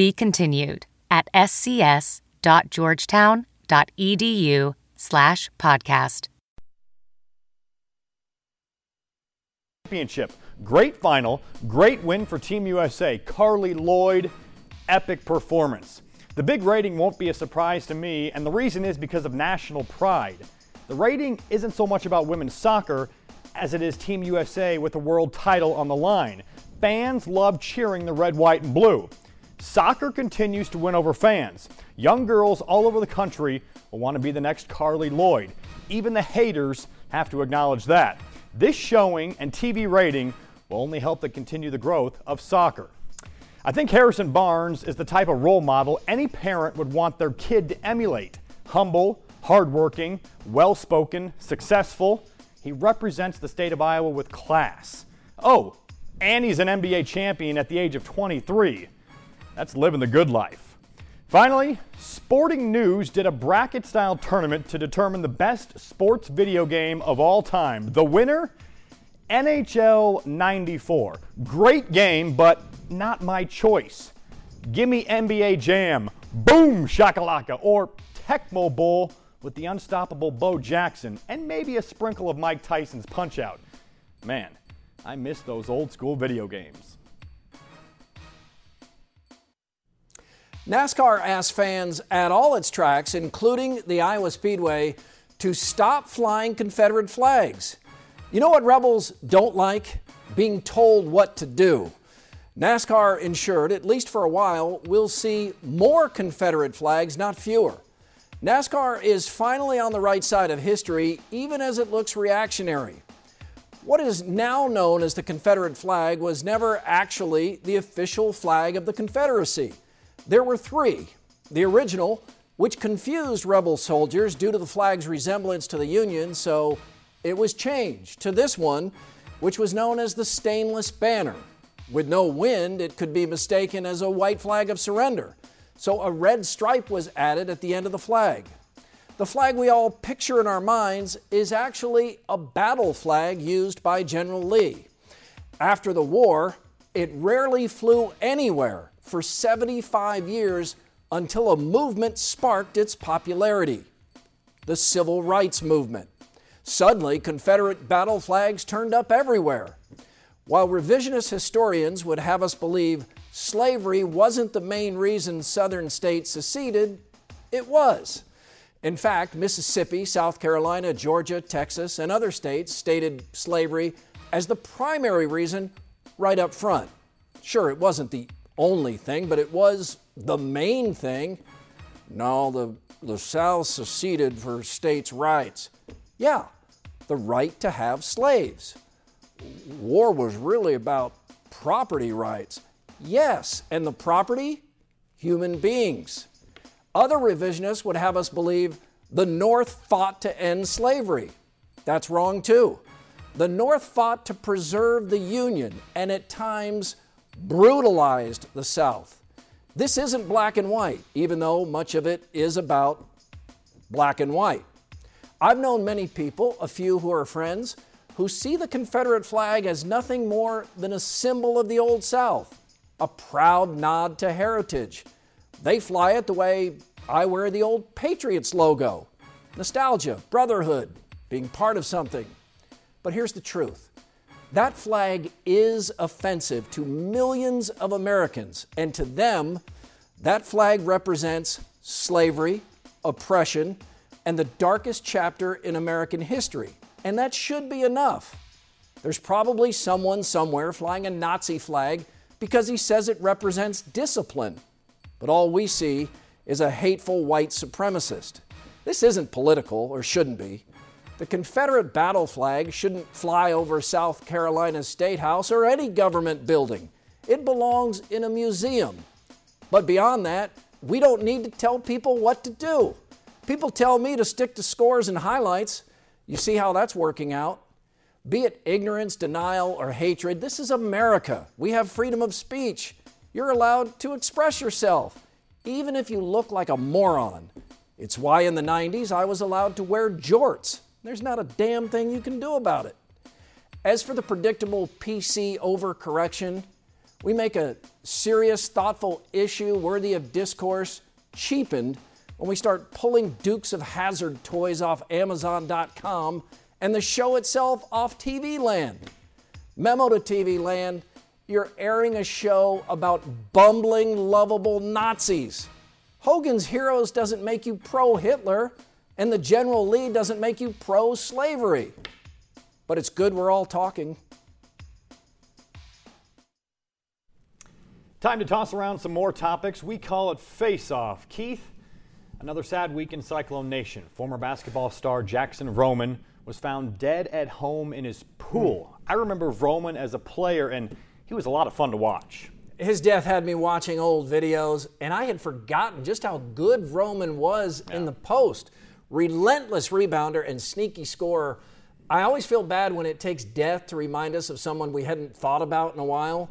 Be continued at scs.georgetown.edu slash podcast. Championship. Great final, great win for Team USA. Carli Lloyd, epic performance. The big rating won't be a surprise to me, and the reason is because of national pride. The rating isn't so much about women's soccer as it is Team USA with the world title on the line. Fans love cheering the red, white, and blue. Soccer continues to win over fans. Young girls all over the country will want to be the next Carli Lloyd. Even the haters have to acknowledge that. This showing and TV rating will only help to continue the growth of soccer. I think Harrison Barnes is the type of role model any parent would want their kid to emulate. Humble, hardworking, well spoken, successful. He represents the state of Iowa with class. Oh, and he's an NBA champion at the age of 23. That's living the good life. Finally, Sporting News did a bracket style tournament to determine the best sports video game of all time. The winner, NHL 94. Great game, but not my choice. Gimme NBA Jam, Boom Shakalaka, or Tecmo Bowl with the unstoppable Bo Jackson, and maybe a sprinkle of Mike Tyson's Punch Out. Man, I miss those old school video games. NASCAR asked fans at all its tracks, including the Iowa Speedway, to stop flying Confederate flags. You know what rebels don't like? Being told what to do. NASCAR ensured, at least for a while, we'll see more Confederate flags, not fewer. NASCAR is finally on the right side of history, even as it looks reactionary. What is now known as the Confederate flag was never actually the official flag of the Confederacy. There were three. The original, which confused rebel soldiers due to the flag's resemblance to the Union, so it was changed to this one, which was known as the stainless banner. With no wind, it could be mistaken as a white flag of surrender. So a red stripe was added at the end of the flag. The flag we all picture in our minds is actually a battle flag used by General Lee. After the war, it rarely flew anywhere for 75 years until a movement sparked its popularity the Civil Rights Movement. Suddenly, Confederate battle flags turned up everywhere. While revisionist historians would have us believe slavery wasn't the main reason Southern states seceded, it was. In fact, Mississippi, South Carolina, Georgia, Texas, and other states stated slavery as the primary reason right up front. Sure, it wasn't the only thing, but it was the main thing. No, the, the South seceded for states' rights. Yeah, the right to have slaves. War was really about property rights. Yes, and the property? Human beings. Other revisionists would have us believe the North fought to end slavery. That's wrong too. The North fought to preserve the Union and at times brutalized the South. This isn't black and white, even though much of it is about black and white. I've known many people, a few who are friends, who see the Confederate flag as nothing more than a symbol of the Old South, a proud nod to heritage. They fly it the way I wear the old Patriots logo nostalgia, brotherhood, being part of something. But here's the truth that flag is offensive to millions of Americans, and to them, that flag represents slavery, oppression, and the darkest chapter in American history. And that should be enough. There's probably someone somewhere flying a Nazi flag because he says it represents discipline. But all we see is a hateful white supremacist. This isn't political, or shouldn't be. The Confederate battle flag shouldn't fly over South Carolina's State House or any government building. It belongs in a museum. But beyond that, we don't need to tell people what to do. People tell me to stick to scores and highlights. You see how that's working out. Be it ignorance, denial, or hatred, this is America. We have freedom of speech. You're allowed to express yourself, even if you look like a moron. It's why in the 90s I was allowed to wear jorts. There's not a damn thing you can do about it. As for the predictable PC overcorrection, we make a serious, thoughtful issue worthy of discourse cheapened when we start pulling Dukes of Hazzard toys off Amazon.com and the show itself off TV Land. Memo to TV Land you're airing a show about bumbling, lovable Nazis. Hogan's Heroes doesn't make you pro Hitler, and the General Lee doesn't make you pro slavery. But it's good we're all talking. Time to toss around some more topics. We call it Face Off. Keith, another sad week in Cyclone Nation. Former basketball star Jackson Vroman was found dead at home in his pool. I remember Vroman as a player, and he was a lot of fun to watch. His death had me watching old videos, and I had forgotten just how good Vroman was yeah. in the post. Relentless rebounder and sneaky scorer. I always feel bad when it takes death to remind us of someone we hadn't thought about in a while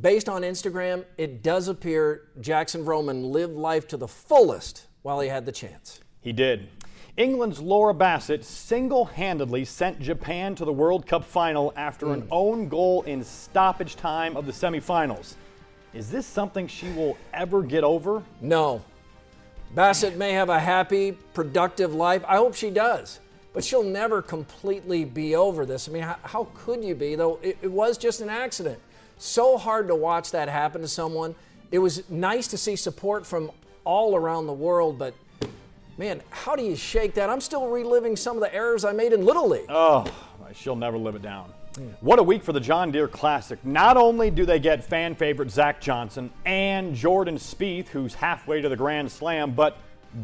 based on Instagram, it does appear Jackson Vroman lived life to the fullest while he had the chance. He did. England's Laura Bassett single handedly sent Japan to the World Cup final after mm. an own goal in stoppage time of the semifinals. Is this something she will ever get over? No. Bassett may have a happy, productive life. I hope she does. But she'll never completely be over this. I mean, how, how could you be, though? It, it was just an accident. So hard to watch that happen to someone. It was nice to see support from all around the world, but man, how do you shake that? I'm still reliving some of the errors I made in Little League. Oh, she'll never live it down. What a week for the John Deere Classic. Not only do they get fan favorite Zach Johnson and Jordan Spieth, who's halfway to the Grand Slam, but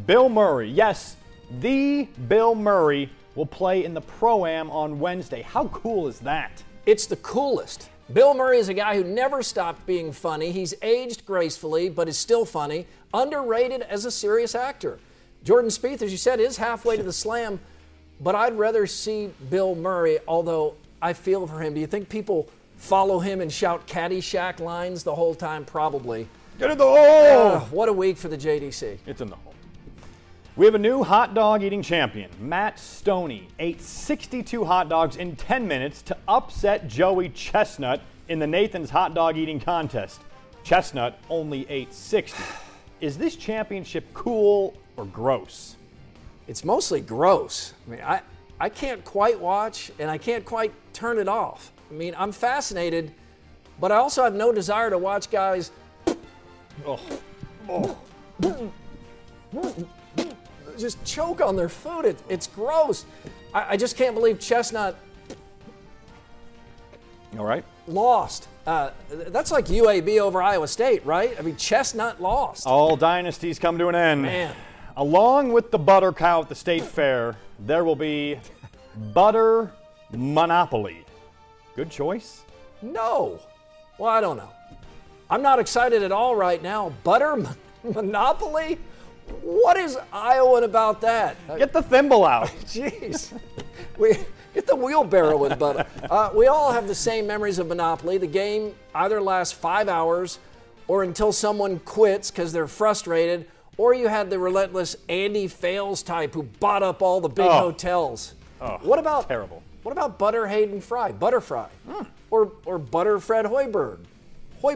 Bill Murray, yes, the Bill Murray, will play in the Pro Am on Wednesday. How cool is that? It's the coolest. Bill Murray is a guy who never stopped being funny. He's aged gracefully, but is still funny. Underrated as a serious actor. Jordan Spieth, as you said, is halfway to the slam, but I'd rather see Bill Murray, although I feel for him. Do you think people follow him and shout Caddyshack lines the whole time? Probably. Get in the hole! Uh, what a week for the JDC. It's in the hole. We have a new hot dog eating champion. Matt Stonie ate 62 hot dogs in 10 minutes to upset Joey Chestnut in the Nathan's hot dog eating contest. Chestnut only ate 60. Is this championship cool or gross? It's mostly gross. I mean, I, I can't quite watch and I can't quite turn it off. I mean, I'm fascinated, but I also have no desire to watch guys. Oh. Oh just choke on their food. It, it's gross. I, I, just can't believe Chestnut. All right. Lost. Uh, that's like UAB over Iowa State, right? I mean, Chestnut lost. All dynasties come to an end. Man. Along with the butter cow at the state fair, there will be butter monopoly. Good choice? No. Well, I don't know. I'm not excited at all right now. Butter monopoly? What is Iowan about that? Get the thimble out. Jeez. we get the wheelbarrow with butter. Uh, we all have the same memories of Monopoly. The game either lasts five hours or until someone quits because they're frustrated, or you had the relentless Andy Fales type who bought up all the big oh. hotels. Oh, what about terrible? What about Butter Hayden Fry, Butter Fry, mm. or or Butter Fred Hoiberg, Hoy